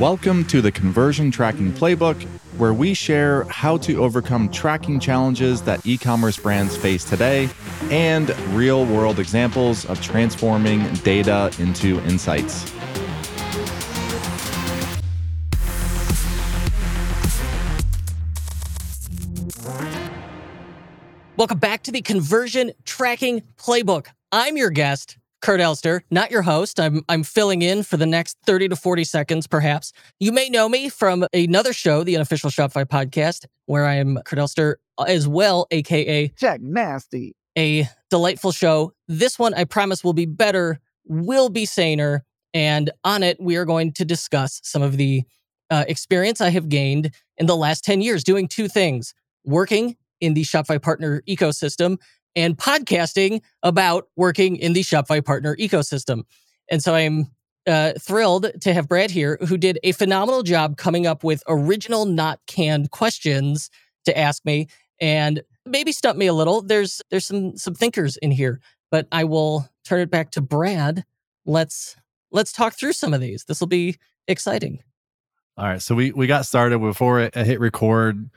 Welcome to the Conversion Tracking Playbook, where we share how to overcome tracking challenges that e commerce brands face today and real world examples of transforming data into insights. Welcome back to the Conversion Tracking Playbook. I'm your guest, Kurt Elster, not your host. I'm I'm filling in for the next 30 to 40 seconds, perhaps. You may know me from another show, the unofficial Shopify podcast, where I am Kurt Elster as well, aka Jack Nasty. A delightful show. This one, I promise, will be better, will be saner, and on it, we are going to discuss some of the uh, experience I have gained in the last 10 years doing two things working in the Shopify partner ecosystem and podcasting about working in the Shopify partner ecosystem. And so I'm uh, thrilled to have Brad here, who did a phenomenal job coming up with original, not canned questions to ask me, and maybe stump me a little. There's there's some some thinkers in here, but I will turn it back to Brad. Let's let's talk through some of these. This will be exciting. All right, so we we got started before I hit record.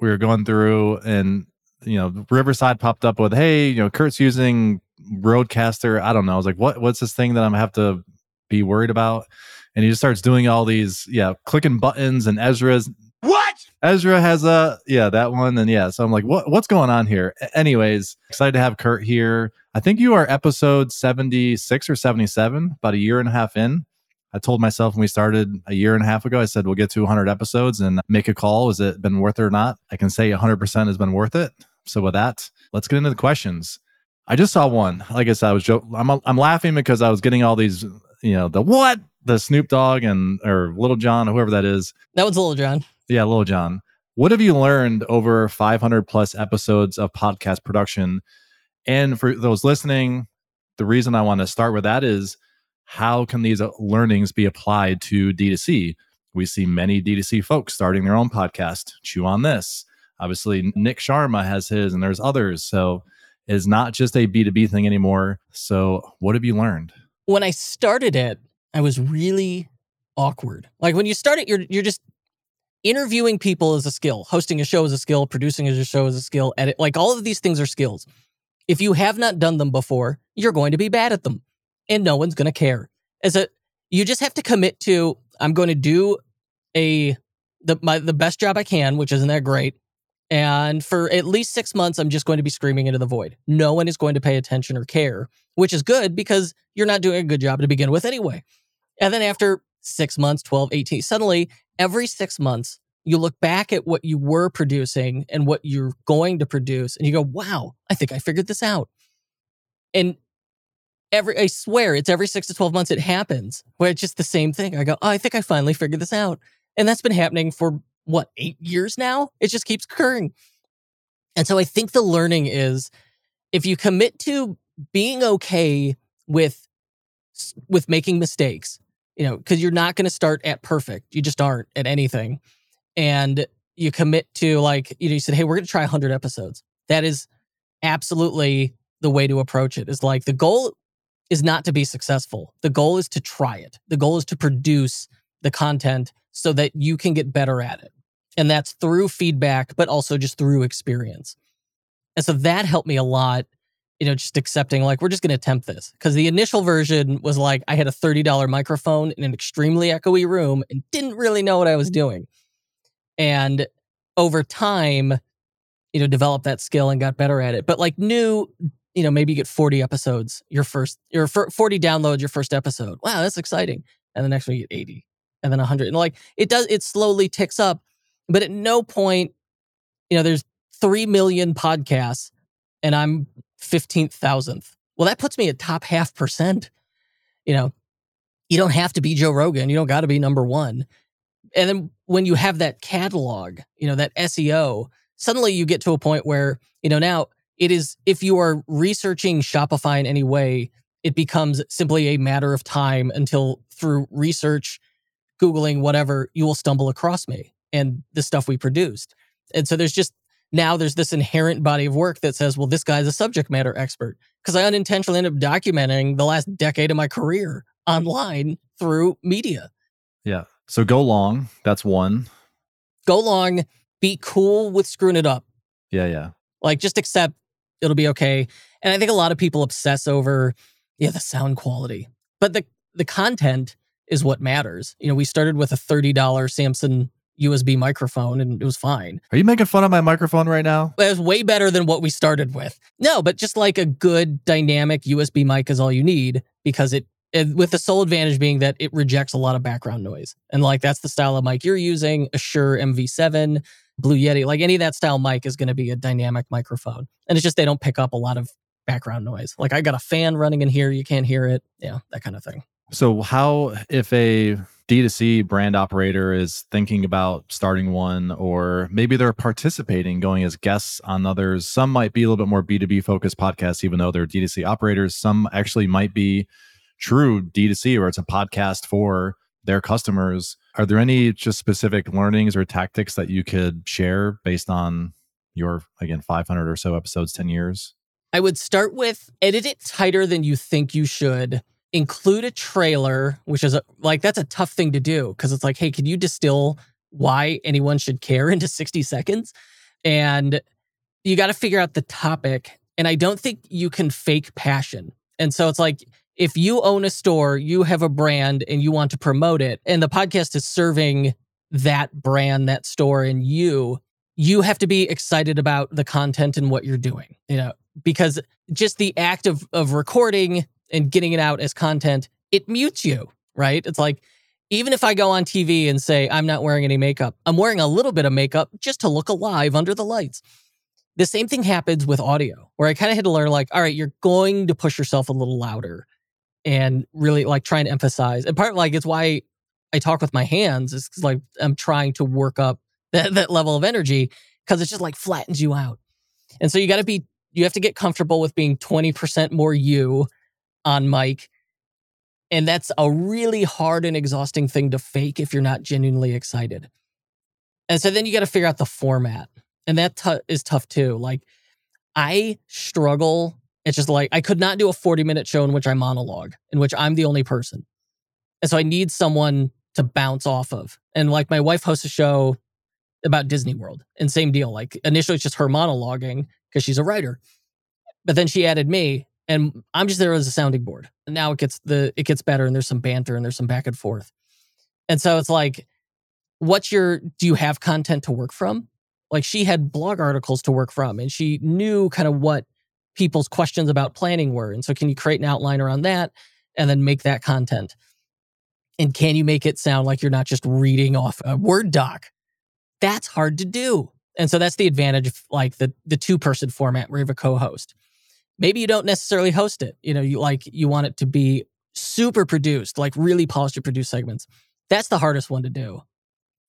We were going through, and you know, Riverside popped up with, "Hey, you know, Kurt's using Rodecaster." I don't know. I was like, "What? What's this thing that I'm have to be worried about?" And he just starts doing all these, yeah, clicking buttons. And Ezra's what? Ezra has a yeah that one, and yeah. So I'm like, what what's going on here? Anyways, excited to have Kurt here. I think you are episode 76 or 77, about a year and a half in. I told myself when we started a year and a half ago, I said we'll get to 100 episodes and make a call. Has it been worth it or not? I can say 100% has been worth it. So with that, let's get into the questions. I just saw one. Like I said, I was joking. I'm I'm laughing because I was getting all these, you know, the what, the Snoop Dogg and or Little John, whoever that is. That was Little John. Yeah, Little John. What have you learned over 500 plus episodes of podcast production? And for those listening, the reason I want to start with that is how can these uh, learnings be applied to D2C? We see many D2C folks starting their own podcast. Chew on this obviously Nick Sharma has his and there's others. So it's not just a B2B thing anymore. So what have you learned? When I started it, I was really awkward. Like when you start it, you're you're just interviewing people is a skill, hosting a show is a skill, producing a show is a skill, edit like all of these things are skills. If you have not done them before, you're going to be bad at them. And no one's going to care. As a you just have to commit to I'm going to do a the my the best job I can, which isn't that great. And for at least six months, I'm just going to be screaming into the void. No one is going to pay attention or care, which is good because you're not doing a good job to begin with anyway. And then after six months, 12, 18, suddenly every six months, you look back at what you were producing and what you're going to produce, and you go, wow, I think I figured this out. And every, I swear, it's every six to 12 months it happens where it's just the same thing. I go, oh, I think I finally figured this out. And that's been happening for what, eight years now? It just keeps occurring. And so I think the learning is if you commit to being okay with with making mistakes, you know, because you're not going to start at perfect. You just aren't at anything. And you commit to like, you know, you said, hey, we're going to try 100 episodes. That is absolutely the way to approach it. Is like the goal is not to be successful. The goal is to try it. The goal is to produce the content so that you can get better at it. And that's through feedback, but also just through experience. And so that helped me a lot, you know, just accepting like, we're just going to attempt this. Because the initial version was like, I had a $30 microphone in an extremely echoey room and didn't really know what I was mm-hmm. doing. And over time, you know, developed that skill and got better at it. But like, new, you know, maybe you get 40 episodes, your first, your 40 downloads, your first episode. Wow, that's exciting. And the next one you get 80 and then 100 and like it does it slowly ticks up but at no point you know there's 3 million podcasts and i'm 15,000th well that puts me at top half percent you know? You don't have to be joe rogan you don't got to be number 1 and then when you have that catalog you know that seo suddenly you get to a point where you know now it is if you are researching shopify in any way it becomes simply a matter of time until through research Googling whatever, you will stumble across me and the stuff we produced. And so there's just now there's this inherent body of work that says, well, this guy's a subject matter expert. Because I unintentionally end up documenting the last decade of my career online through media. Yeah. So go long. That's one. Go long, be cool with screwing it up. Yeah, yeah. Like just accept it'll be okay. And I think a lot of people obsess over yeah, the sound quality. But the the content is what matters. You know, we started with a $30 Samson USB microphone and it was fine. Are you making fun of my microphone right now? It was way better than what we started with. No, but just like a good dynamic USB mic is all you need because it, it with the sole advantage being that it rejects a lot of background noise. And like that's the style of mic you're using, a Shure MV7, Blue Yeti, like any of that style mic is going to be a dynamic microphone. And it's just they don't pick up a lot of background noise. Like I got a fan running in here, you can't hear it. Yeah, that kind of thing. So, how if a D2C brand operator is thinking about starting one, or maybe they're participating, going as guests on others? Some might be a little bit more B2B focused podcasts, even though they're D2C operators. Some actually might be true D2C, or it's a podcast for their customers. Are there any just specific learnings or tactics that you could share based on your, again, 500 or so episodes, 10 years? I would start with edit it tighter than you think you should include a trailer, which is a, like that's a tough thing to do because it's like, hey, can you distill why anyone should care into 60 seconds? And you got to figure out the topic. And I don't think you can fake passion. And so it's like, if you own a store, you have a brand and you want to promote it, and the podcast is serving that brand, that store, and you, you have to be excited about the content and what you're doing, you know, because just the act of, of recording and getting it out as content, it mutes you, right? It's like, even if I go on TV and say, I'm not wearing any makeup, I'm wearing a little bit of makeup just to look alive under the lights. The same thing happens with audio, where I kind of had to learn, like, all right, you're going to push yourself a little louder and really like try and emphasize. And part like it's why I talk with my hands is like I'm trying to work up that, that level of energy because it's just like flattens you out. And so you got to be, you have to get comfortable with being 20% more you on mic. And that's a really hard and exhausting thing to fake if you're not genuinely excited. And so then you got to figure out the format. And that t- is tough too. Like, I struggle. It's just like I could not do a 40 minute show in which I monologue, in which I'm the only person. And so I need someone to bounce off of. And like my wife hosts a show about Disney World, and same deal. Like initially it's just her monologuing because she's a writer. But then she added me, and I'm just there as a sounding board. And now it gets the it gets better and there's some banter and there's some back and forth. And so it's like, what's your do you have content to work from? Like she had blog articles to work from and she knew kind of what people's questions about planning were. And so can you create an outline around that and then make that content? And can you make it sound like you're not just reading off a Word doc? That's hard to do. And so that's the advantage of like the the two person format where you have a co-host maybe you don't necessarily host it. You know, you like you want it to be super produced, like really polished to produce segments. That's the hardest one to do.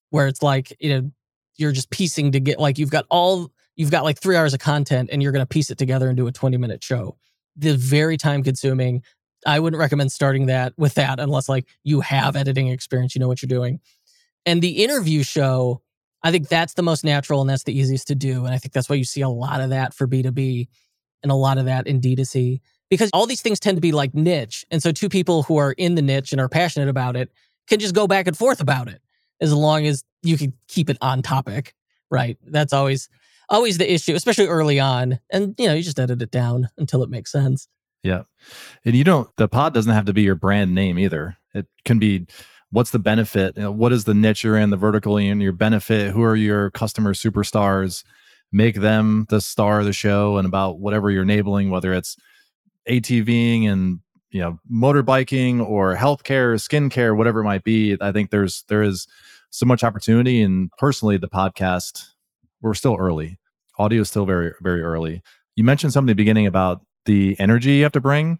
Where it's like, you know, you're just piecing to get like you've got all you've got like three hours of content and you're gonna piece it together and do a 20 minute show. The very time consuming. I wouldn't recommend starting that with that unless like you have editing experience, you know what you're doing. And the interview show, I think that's the most natural and that's the easiest to do. And I think that's why you see a lot of that for B2B and a lot of that in D2C because all these things tend to be like niche. And so two people who are in the niche and are passionate about it can just go back and forth about it as long as you can keep it on topic, right? That's always always the issue, especially early on. And you know, you just edit it down until it makes sense. Yeah. And you don't the pod doesn't have to be your brand name either. It can be what's the benefit? You know, what is the niche you're in, the vertical in your benefit? Who are your customer superstars? Make them the star of the show and about whatever you're enabling, whether it's ATVing and you know motorbiking or healthcare, skincare, whatever it might be. I think there's there is so much opportunity. And personally, the podcast we're still early. Audio is still very very early. You mentioned something at the beginning about the energy you have to bring.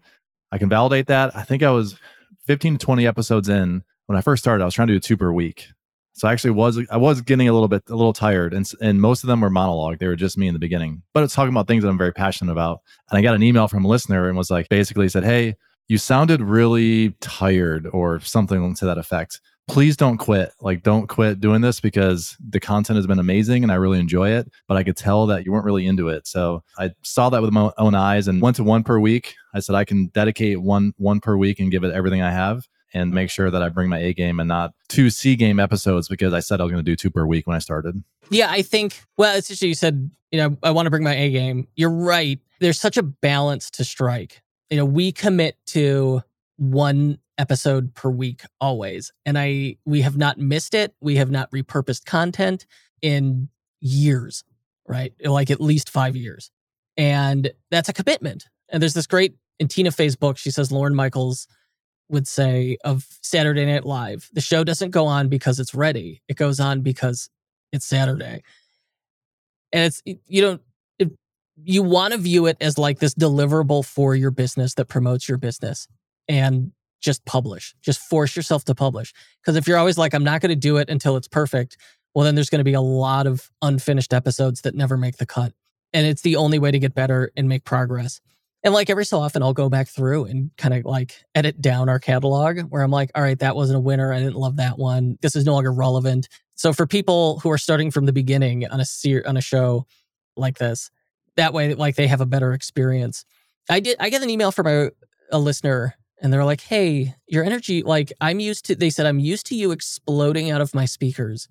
I can validate that. I think I was 15 to 20 episodes in when I first started. I was trying to do two per week. So I actually was I was getting a little bit a little tired, and and most of them were monologue. They were just me in the beginning, but it's talking about things that I'm very passionate about. And I got an email from a listener and was like, basically said, "Hey, you sounded really tired or something to that effect. Please don't quit. Like, don't quit doing this because the content has been amazing and I really enjoy it. But I could tell that you weren't really into it. So I saw that with my own eyes and went to one per week. I said I can dedicate one one per week and give it everything I have and make sure that I bring my A game and not two C game episodes because I said I was going to do two per week when I started. Yeah, I think, well, it's just you said, you know, I want to bring my A game. You're right. There's such a balance to strike. You know, we commit to one episode per week always. And I, we have not missed it. We have not repurposed content in years, right? Like at least five years. And that's a commitment. And there's this great, in Tina Fey's book, she says Lorne Michaels would say of Saturday Night Live, the show doesn't go on because it's ready. It goes on because it's Saturday. And it's, you don't, it, you want to view it as like this deliverable for your business that promotes your business and just publish, just force yourself to publish. Because if you're always like, I'm not going to do it until it's perfect, well, then there's going to be a lot of unfinished episodes that never make the cut. And it's the only way to get better and make progress. And like every so often, I'll go back through and kind of like edit down our catalog where I'm like, all right, that wasn't a winner. I didn't love that one. This is no longer relevant. So for people who are starting from the beginning on a on a show like this, that way, like they have a better experience. I did. I get an email from a, a listener, and they're like, "Hey, your energy. Like I'm used to." They said, "I'm used to you exploding out of my speakers,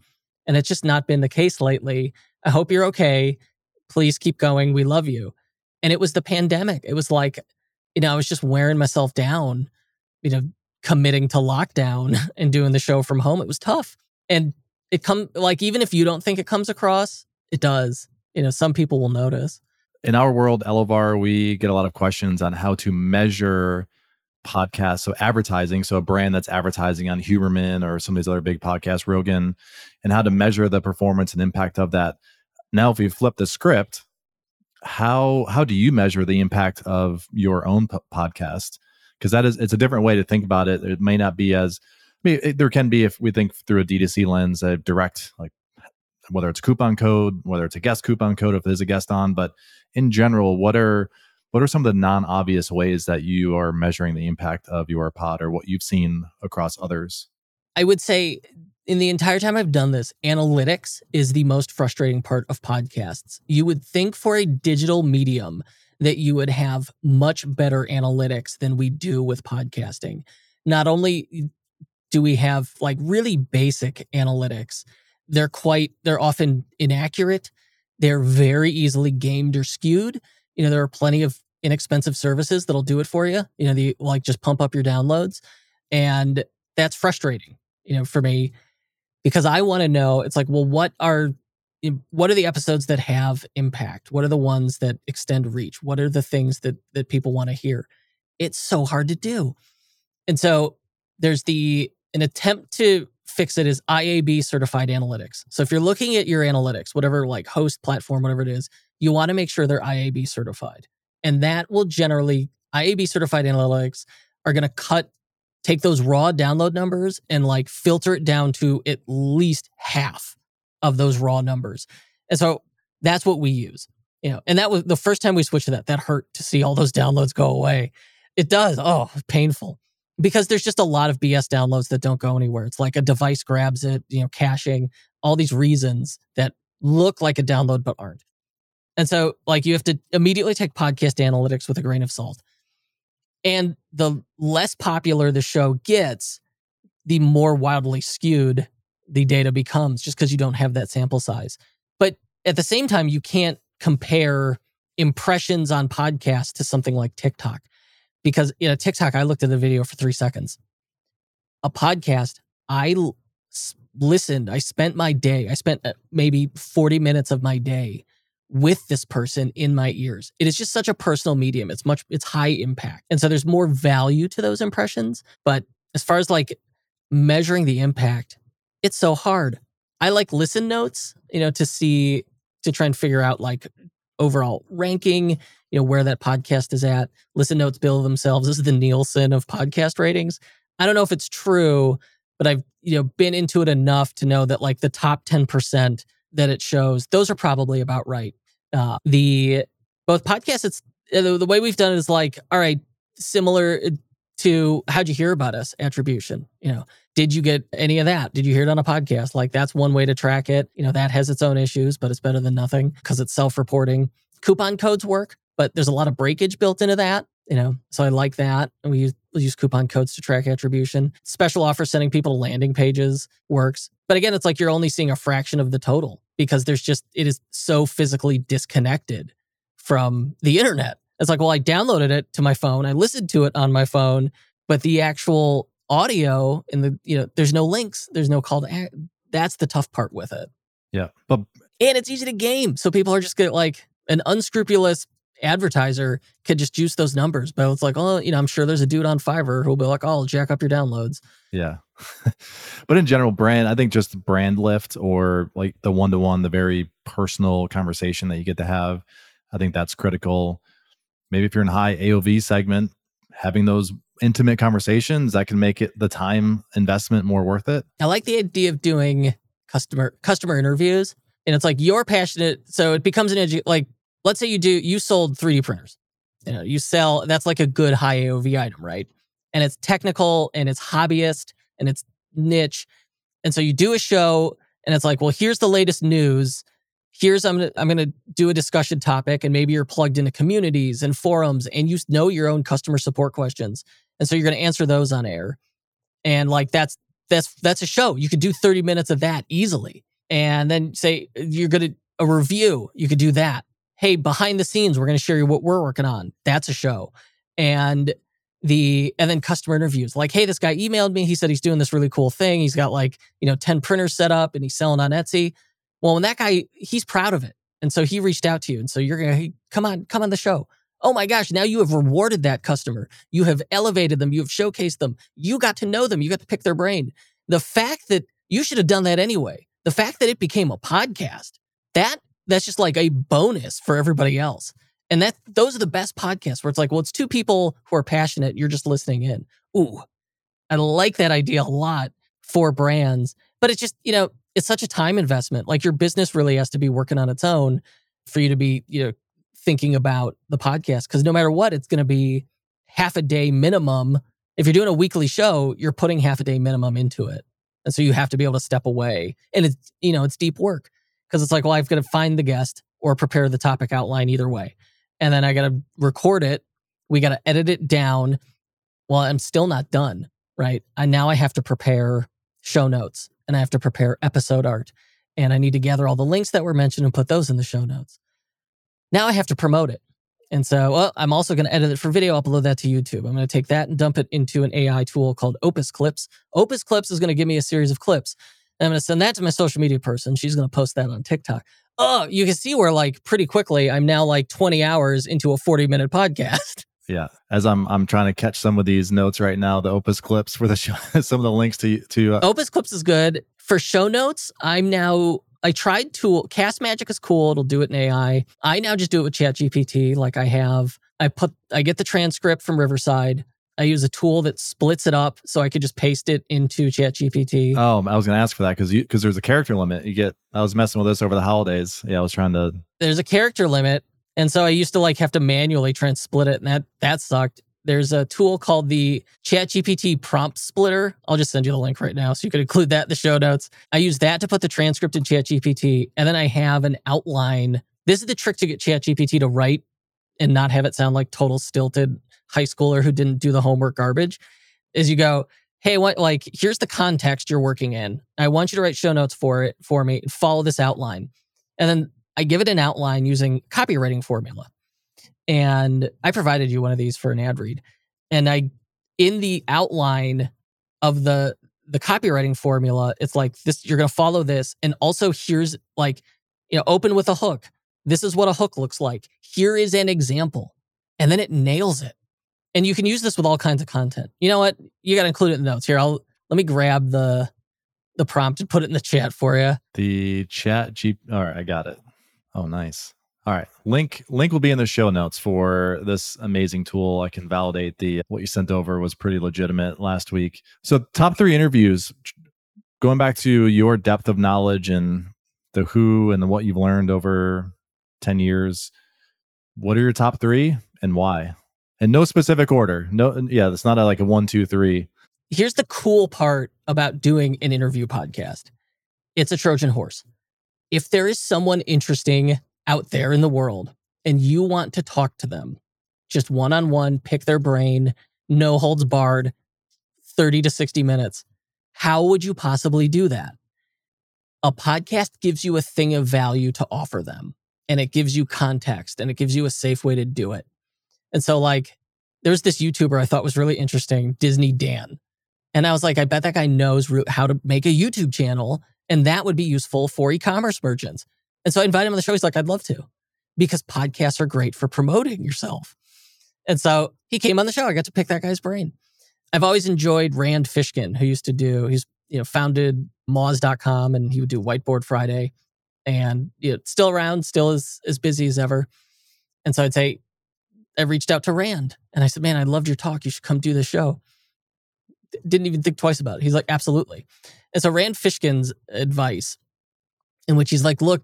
and it's just not been the case lately. I hope you're okay. Please keep going. We love you." And it was the pandemic. It was like, you know, I was just wearing myself down, you know, committing to lockdown and doing the show from home. It was tough. And it come like even if you don't think it comes across, it does. You know, some people will notice. In our world, Elevar, we get a lot of questions on how to measure podcasts. So advertising, so a brand that's advertising on Huberman or some of these other big podcasts, Rogan, and how to measure the performance and impact of that. Now, if we flip the script how how do you measure the impact of your own p- podcast? Because that is it's a different way to think about it. It may not be as I mean, it, there can be if we think through a D2C lens, a direct like whether it's coupon code, whether it's a guest coupon code, if there's a guest on, but in general, what are what are some of the non-obvious ways that you are measuring the impact of your pod or what you've seen across others? I would say in the entire time I've done this, analytics is the most frustrating part of podcasts. You would think for a digital medium that you would have much better analytics than we do with podcasting. Not only do we have like really basic analytics, they're quite, they're often inaccurate. They're very easily gamed or skewed. You know, there are plenty of inexpensive services that'll do it for you. You know, the like just pump up your downloads. And that's frustrating, you know, for me because I want to know it's like, well, what are what are the episodes that have impact? What are the ones that extend reach? What are the things that that people want to hear? It's so hard to do. And so there's the an attempt to fix it is IAB certified analytics. So if you're looking at your analytics, whatever like host platform, whatever it is, you want to make sure they're IAB certified. And that will generally IAB certified analytics are going to cut take those raw download numbers and like filter it down to at least half of those raw numbers. And so that's what we use. You know, and that was the first time we switched to that. That hurt to see all those downloads go away. It does. Oh, painful. Because there's just a lot of BS downloads that don't go anywhere. It's like a device grabs it, you know, caching, all these reasons that look like a download but aren't. And so, like, you have to immediately take podcast analytics with a grain of salt. And the less popular the show gets, the more wildly skewed the data becomes just because you don't have that sample size. But at the same time, you can't compare impressions on podcasts to something like TikTok. Because in a TikTok, I looked at the video for three seconds. A podcast, I listened, I spent my day, I spent uh, maybe 40 minutes of my day with this person in my ears. It is just such a personal medium. It's much, it's high impact. And so there's more value to those impressions. But as far as like measuring the impact, it's so hard. I like listen notes, you know, to see, to try and figure out like overall ranking, you know, where that podcast is at. Listen notes build themselves. This is the Nielsen of podcast ratings. I don't know if it's true, but I've, you know, been into it enough to know that like the top 10% that it shows, those are probably about right uh, the both podcasts. It's uh, the, the way we've done it is like, all right, similar uh, to how'd you hear about us attribution. You know, did you get any of that? Did you hear it on a podcast? Like that's one way to track it. You know, that has its own issues, but it's better than nothing because it's self-reporting. Coupon codes work, but there's a lot of breakage built into that. You know, so I like that. And we use use coupon codes to track attribution. Special offer sending people to landing pages works. But again, it's like you're only seeing a fraction of the total because there's just, it is so physically disconnected from the internet. It's like, well, I downloaded it to my phone, I listened to it on my phone, but the actual audio and the, you know, there's no links, there's no call to act. That's the tough part with it. Yeah. But And it's easy to game. So people are just get like an unscrupulous advertiser could just juice those numbers. But it's like, oh, you know, I'm sure there's a dude on Fiverr who'll be like, oh, I'll jack up your downloads. yeah. but in general, brand, I think just brand lift or like the one to one, the very personal conversation that you get to have, I think that's critical. Maybe if you're in high AOV segment, having those intimate conversations that can make it the time investment more worth it. I like the idea of doing customer customer interviews. And it's like you're passionate. So it becomes an edu- like, let's say you do you sold 3D printers. You know, you sell that's like a good high AOV item, right? And it's technical and it's hobbyist and it's niche. And so you do a show and it's like, well, here's the latest news. Here's I'm gonna I'm gonna do a discussion topic, and maybe you're plugged into communities and forums, and you know your own customer support questions, and so you're gonna answer those on air, and like that's that's that's a show. You could do 30 minutes of that easily, and then say you're gonna a review. You could do that. Hey, behind the scenes, we're gonna share you what we're working on. That's a show, and the and then customer interviews like hey this guy emailed me. He said he's doing this really cool thing. He's got like you know 10 printers set up and he's selling on etsy. Well when that guy he's proud of it. And so he reached out to you and so you're gonna hey, come on come on the show. Oh my gosh now you have rewarded that customer. You have elevated them. You have showcased them. You got to know them. You got to pick their brain. The fact that you should have done that anyway. The fact that it became a podcast that that's just like a bonus for everybody else and that those are the best podcasts where it's like, well, it's two people who are passionate. You're just listening in. Ooh, I like that idea a lot for brands, but it's just, you know, it's such a time investment. Like your business really has to be working on its own for you to be, you know, thinking about the podcast. Cause no matter what, it's going to be half a day minimum. If you're doing a weekly show, you're putting half a day minimum into it. And so you have to be able to step away. And it's, you know, it's deep work because it's like, well, I've got to find the guest or prepare the topic outline either way and then I got to record it. We got to edit it down. Well, I'm still not done, right? And now I have to prepare show notes and I have to prepare episode art and I need to gather all the links that were mentioned and put those in the show notes. Now I have to promote it. And so well, I'm also going to edit it for video, upload that to YouTube. I'm going to take that and dump it into an AI tool called Opus Clips. Opus Clips is going to give me a series of clips. I'm going to send that to my social media person. She's going to post that on TikTok oh, you can see where like pretty quickly I'm now like 20 hours into a 40 minute podcast. Yeah, as I'm I'm trying to catch some of these notes right now, the Opus clips for the show, some of the links to to uh, Opus clips is good for show notes. I'm now I tried tool Castmagic is cool. It'll do it in AI. I now just do it with Chat GPT. Like I have, I put I get the transcript from Riverside. I use a tool that splits it up so I could just paste it into Chat GPT. Oh, I was going to ask for that because you because there's a character limit. You get. I was messing with this over the holidays. Yeah, I was trying to. There's a character limit, and so I used to like have to manually try and split it, and that that sucked. There's a tool called the Chat GPT prompt splitter. I'll just send you the link right now so you could include that in the show notes. I use that to put the transcript in Chat GPT, and then I have an outline. This is the trick to get Chat GPT to write and not have it sound like total stilted high schooler who didn't do the homework garbage is you go, hey, what like here's the context you're working in. I want you to write show notes for it for me. Follow this outline. And then I give it an outline using copywriting formula. And I provided you one of these for an ad read. And I in the outline of the the copywriting formula, it's like this you're gonna follow this. And also here's like, you know, open with a hook. This is what a hook looks like. Here is an example. And then it nails it. And you can use this with all kinds of content. You know what? You got to include it in the notes here. I'll let me grab the the prompt and put it in the chat for you. The chat G. All right, I got it. Oh, nice. All right, link link will be in the show notes for this amazing tool. I can validate the what you sent over was pretty legitimate last week. So, top three interviews. Going back to your depth of knowledge and the who and the what you've learned over ten years. What are your top three and why? And no specific order. No, yeah, it's not a, like a one, two, three. Here's the cool part about doing an interview podcast it's a Trojan horse. If there is someone interesting out there in the world and you want to talk to them, just one on one, pick their brain, no holds barred, 30 to 60 minutes. How would you possibly do that? A podcast gives you a thing of value to offer them, and it gives you context and it gives you a safe way to do it. And so, like, there's this YouTuber I thought was really interesting, Disney Dan. And I was like, I bet that guy knows how to make a YouTube channel, and that would be useful for e commerce merchants. And so I invited him on the show. He's like, I'd love to because podcasts are great for promoting yourself. And so he came on the show. I got to pick that guy's brain. I've always enjoyed Rand Fishkin, who used to do, he's, you know, founded Moz.com and he would do Whiteboard Friday and you know, still around, still as, as busy as ever. And so I'd say, I reached out to Rand and I said, man, I loved your talk. You should come do this show. Didn't even think twice about it. He's like, absolutely. And so Rand Fishkin's advice in which he's like, look,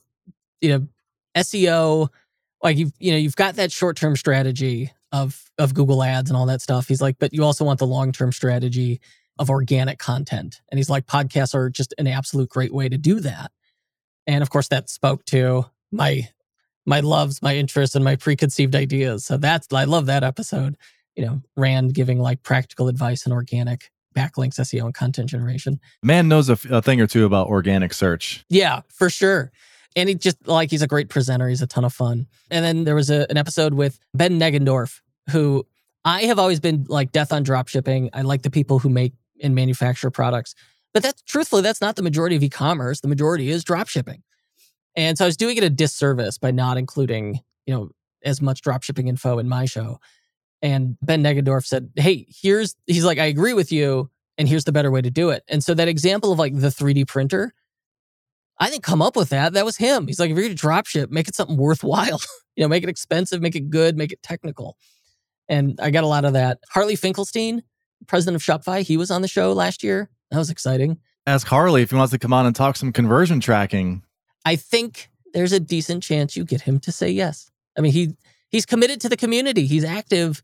you know, SEO, like you've, you know, you've got that short-term strategy of of Google ads and all that stuff. He's like, but you also want the long-term strategy of organic content. And he's like, podcasts are just an absolute great way to do that. And of course, that spoke to my my loves, my interests, and my preconceived ideas. So that's I love that episode. You know, Rand giving like practical advice and organic backlinks, SEO, and content generation. Man knows a, f- a thing or two about organic search. Yeah, for sure. And he just like he's a great presenter. He's a ton of fun. And then there was a, an episode with Ben Negendorf, who I have always been like death on drop shipping. I like the people who make and manufacture products. But that's truthfully, that's not the majority of e-commerce. The majority is drop shipping. And so I was doing it a disservice by not including, you know, as much dropshipping info in my show. And Ben Neggendorf said, Hey, here's, he's like, I agree with you. And here's the better way to do it. And so that example of like the 3D printer, I didn't come up with that. That was him. He's like, if you're going to drop ship, make it something worthwhile. you know, make it expensive, make it good, make it technical. And I got a lot of that. Harley Finkelstein, president of Shopify, he was on the show last year. That was exciting. Ask Harley if he wants to come on and talk some conversion tracking. I think there's a decent chance you get him to say yes. I mean, he he's committed to the community. He's active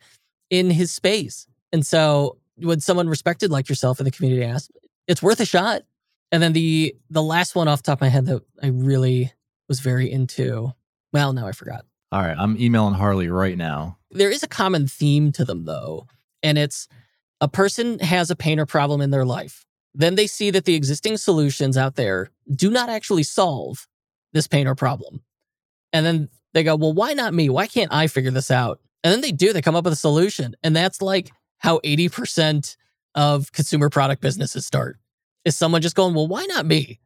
in his space. And so when someone respected like yourself in the community asks, it's worth a shot. And then the the last one off the top of my head that I really was very into, well, now I forgot. All right, I'm emailing Harley right now. There is a common theme to them though, and it's a person has a pain or problem in their life. Then they see that the existing solutions out there do not actually solve this pain or problem. And then they go, well, why not me? Why can't I figure this out? And then they do, they come up with a solution. And that's like how 80% of consumer product businesses start is someone just going, well, why not me?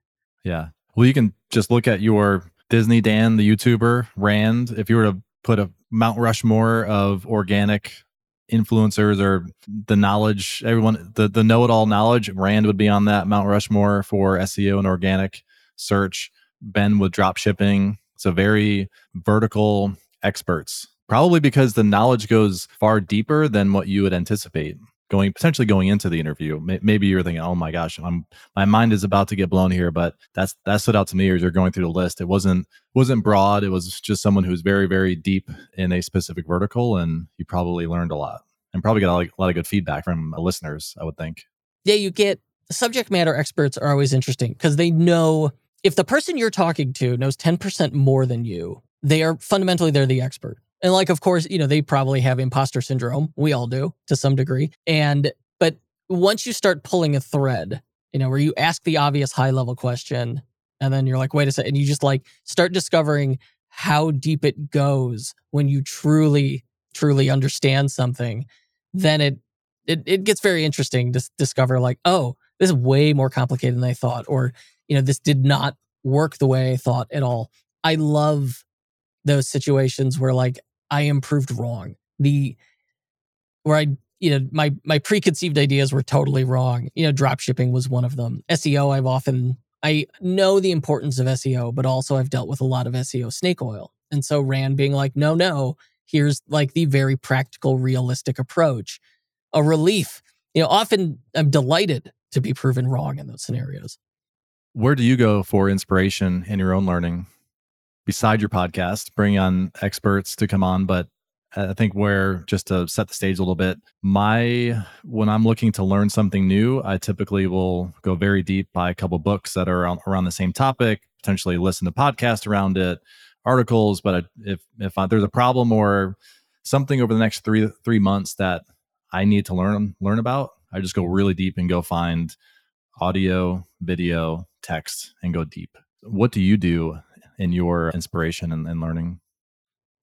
Yeah. Well, you can just look at your Disney Dan, the YouTuber, Rand. If you were to put a Mount Rushmore of organic influencers or the knowledge, everyone, the, the know it all knowledge, Rand would be on that Mount Rushmore for SEO and organic search. Ben with drop shipping. A very vertical experts, probably because the knowledge goes far deeper than what you would anticipate going potentially going into the interview. Maybe you're thinking, "Oh my gosh, I'm my mind is about to get blown here." But that's that stood out to me as you're going through the list. It wasn't wasn't broad. It was just someone who's very very deep in a specific vertical, and you probably learned a lot and probably got a lot, a lot of good feedback from listeners. I would think. Yeah, you get subject matter experts are always interesting because they know if the person you're talking to knows 10% more than you, they are fundamentally they're the expert. And like of course, you know, they probably have imposter syndrome. We all do to some degree. And but once you start pulling a thread, you know, where you ask the obvious high level question and then you're like, wait a second, and you just like start discovering how deep it goes when you truly, truly understand something, then it it, it gets very interesting to discover like, oh, this is way more complicated than I thought, or you know, this did not work the way I thought at all. I love those situations where like I am proved wrong. The where I you know my my preconceived ideas were totally wrong. You know, drop shipping was one of them. SEO I've often I know the importance of SEO, but also I've dealt with a lot of SEO snake oil. And so Rand being like, no, no, here's like the very practical, realistic approach, a relief. You know, often I'm delighted to be proven wrong in those scenarios. Where do you go for inspiration in your own learning? Beside your podcast, bring on experts to come on, but I think where just to set the stage a little bit, my when I'm looking to learn something new, I typically will go very deep, buy a couple books that are around, the same topic, potentially listen to podcasts around it, articles. But if if there's a problem or something over the next three three months that I need to learn learn about, I just go really deep and go find audio, video, text, and go deep. What do you do in your inspiration and, and learning?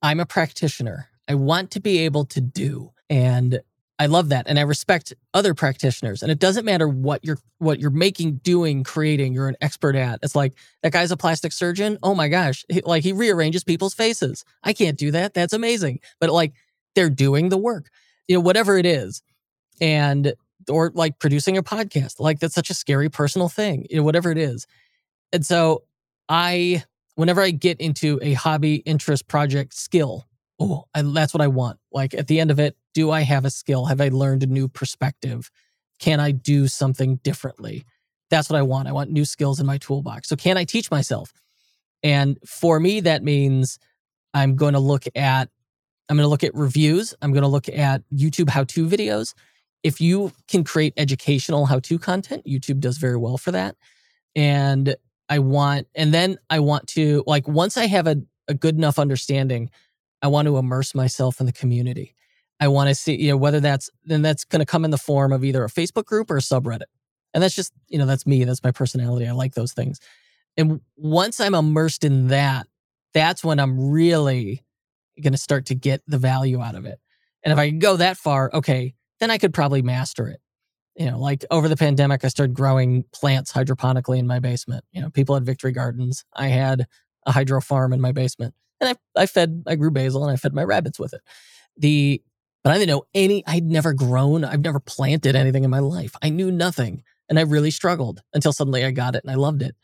I'm a practitioner. I want to be able to do. And I love that. And I respect other practitioners. And it doesn't matter what you're what you're making, doing, creating, you're an expert at. It's like that guy's a plastic surgeon. Oh my gosh. He, like he rearranges people's faces. I can't do that. That's amazing. But like they're doing the work. You know, whatever it is. And or like producing a podcast. Like that's such a scary personal thing. You know, whatever it is. And so I whenever I get into a hobby, interest, project, skill, oh, that's what I want. Like at the end of it, do I have a skill? Have I learned a new perspective? Can I do something differently? That's what I want. I want new skills in my toolbox. So can I teach myself? And for me, that means I'm going to look at I'm going to look at reviews. I'm going to look at YouTube how-to videos. If you can create educational how-to content, YouTube does very well for that. And I want, and then I want to like once I have a, a good enough understanding, I want to immerse myself in the community. I want to see, you know, whether that's then that's going to come in the form of either a Facebook group or a subreddit. And that's just, you know, that's me. That's my personality. I like those things. And once I'm immersed in that, that's when I'm really going to start to get the value out of it. And if I can go that far, okay, then I could probably master it. You know, like over the pandemic, I started growing plants hydroponically in my basement. You know, people had victory gardens. I had a hydro farm in my basement. And I, I fed, I grew basil and I fed my rabbits with it. The, but I didn't know any, I'd never grown, I've never planted anything in my life. I knew nothing. And I really struggled until suddenly I got it and I loved it.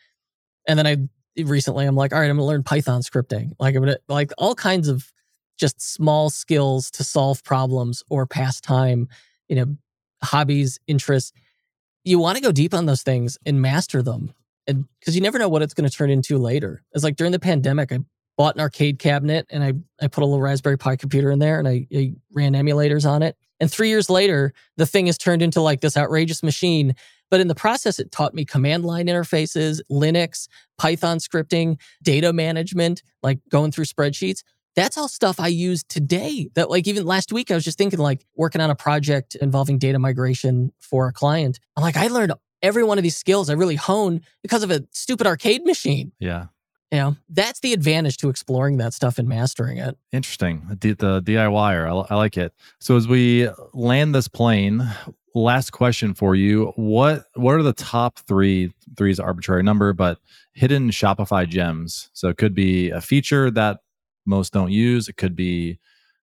And then I recently, I'm like, all right, I'm gonna learn Python scripting. Like, I'm gonna, like all kinds of just small skills to solve problems or pass time, you know, hobbies, interests. You want to go deep on those things and master them. And because you never know what it's going to turn into later. It's like during the pandemic, I bought an arcade cabinet and I, I put a little Raspberry Pi computer in there and I, I ran emulators on it. And three years later, the thing has turned into like this outrageous machine. But in the process, it taught me command line interfaces, Linux, Python scripting, data management, like going through spreadsheets. That's all stuff I use today. That like even last week, I was just thinking like working on a project involving data migration for a client. I'm like, I learned every one of these skills I really honed because of a stupid arcade machine. Yeah. You know, that's the advantage to exploring that stuff and mastering it. Interesting. The, the DIYer, I, I like it. So as we land this plane, last question for you: What what are the top three? Three is arbitrary number, but hidden Shopify gems. So it could be a feature that most don't use. It could be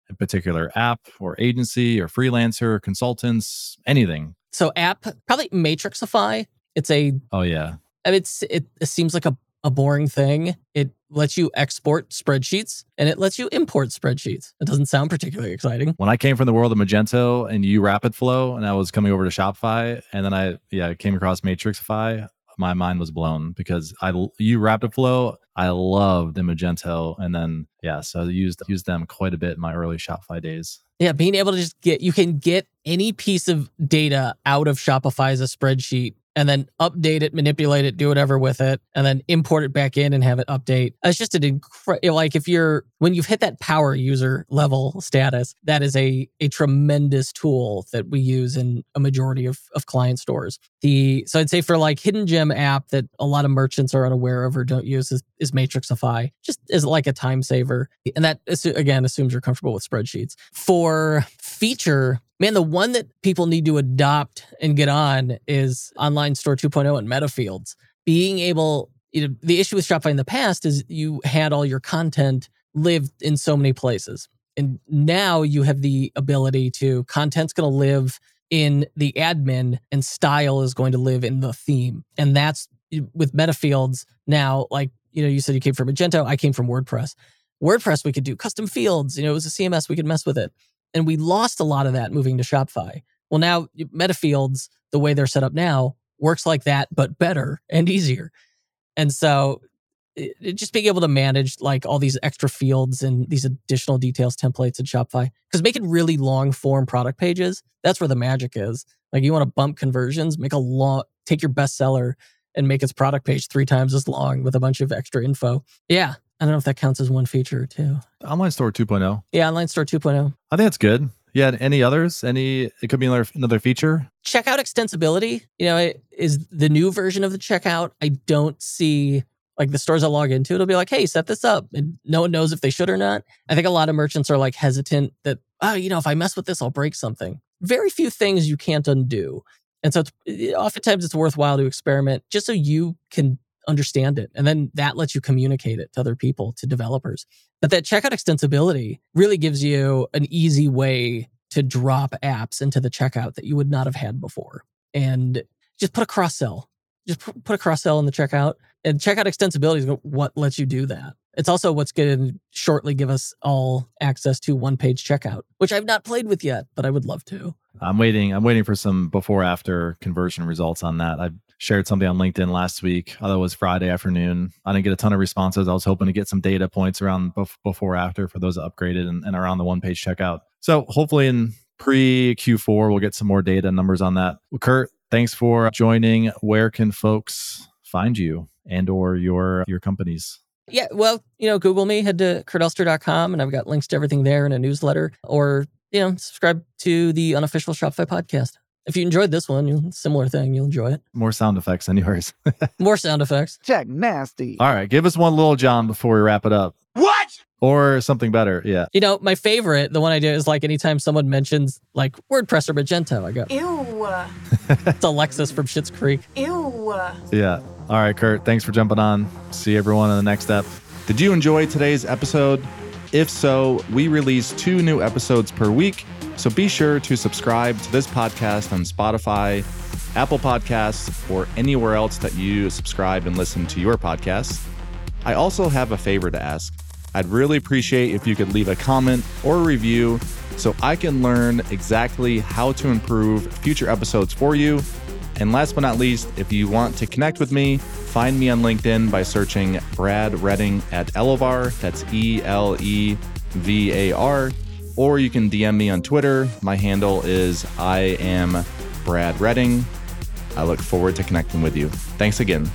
a particular app or agency or freelancer, or consultants, anything. So app probably Matrixify. It's a oh yeah. It's it, it seems like a a boring thing. It lets you export spreadsheets and it lets you import spreadsheets. It doesn't sound particularly exciting. When I came from the world of Magento and uRapidFlow, and I was coming over to Shopify, and then I yeah came across Matrixify, my mind was blown because I uRapidFlow, I loved the Magento, and then yeah, so I used used them quite a bit in my early Shopify days. Yeah, being able to just get you can get any piece of data out of Shopify as a spreadsheet and then update it, manipulate it, do whatever with it, and then import it back in and have it update. It's just an incredible, like if you're, when you've hit that power user level status, that is a, a tremendous tool that we use in a majority of, of client stores. The, so I'd say for like hidden gem app that a lot of merchants are unaware of or don't use is, is Matrixify, just as like a time saver. And that again assumes you're comfortable with spreadsheets. For feature, Man, the one that people need to adopt and get on is Online Store 2.0 and Metafields. Being able, you know, the issue with Shopify in the past is you had all your content lived in so many places. And now you have the ability to, content's going to live in the admin and style is going to live in the theme. And that's with Metafields now, like, you know, you said you came from Magento, I came from WordPress. WordPress, we could do custom fields. You know, it was a CMS, we could mess with it. And we lost a lot of that moving to Shopify. Well, now Metafields, the way they're set up now, works like that, but better and easier. And so it, it just being able to manage like all these extra fields and these additional details templates in Shopify, because making really long form product pages, that's where the magic is. Like you want to bump conversions, make a long, take your bestseller and make its product page three times as long with a bunch of extra info. Yeah, I don't know if that counts as one feature or two. Online Store 2.0. Yeah, Online Store 2.0. I think that's good. Yeah. Any others? Any? It could be another another feature. Checkout extensibility, you know, it is the new version of the checkout. I don't see like the stores I log into, it'll be like, hey, set this up. And no one knows if they should or not. I think a lot of merchants are like hesitant that, oh, you know, if I mess with this, I'll break something. Very few things you can't undo. And so it's, oftentimes it's worthwhile to experiment just so you can understand it. And then that lets you communicate it to other people, to developers. But that checkout extensibility really gives you an easy way to drop apps into the checkout that you would not have had before. And just put a cross sell. Just put a cross sell in the checkout. And checkout extensibility is what lets you do that. It's also what's going to shortly give us all access to one page checkout, which I've not played with yet, but I would love to. I'm waiting. I'm waiting for some before after conversion results on that. I shared something on LinkedIn last week. It was Friday afternoon. I didn't get a ton of responses. I was hoping to get some data points around before after for those upgraded and, and around the one page checkout. So hopefully in pre Q4 we'll get some more data numbers on that. Well, Kurt, thanks for joining. Where can folks find you and or your your companies? Yeah, well, you know, Google me, head to kurtelster.com and I've got links to everything there in a newsletter or, you know, subscribe to the unofficial Shopify podcast. If you enjoyed this one, similar thing, you'll enjoy it. More sound effects than yours. More sound effects. Check nasty. All right, give us one little John before we wrap it up. What? Or something better, yeah. You know, my favorite, the one I do is like anytime someone mentions like WordPress or Magento, I go, Ew. it's Alexis from Schitt's Creek. Ew. Yeah. All right, Kurt, thanks for jumping on. See everyone in the next step. Did you enjoy today's episode? If so, we release two new episodes per week, so be sure to subscribe to this podcast on Spotify, Apple Podcasts, or anywhere else that you subscribe and listen to your podcasts. I also have a favor to ask. I'd really appreciate if you could leave a comment or a review so I can learn exactly how to improve future episodes for you and last but not least, if you want to connect with me, find me on LinkedIn by searching Brad Redding at Elevar. That's E L E V A R. Or you can DM me on Twitter. My handle is I am Brad Redding. I look forward to connecting with you. Thanks again.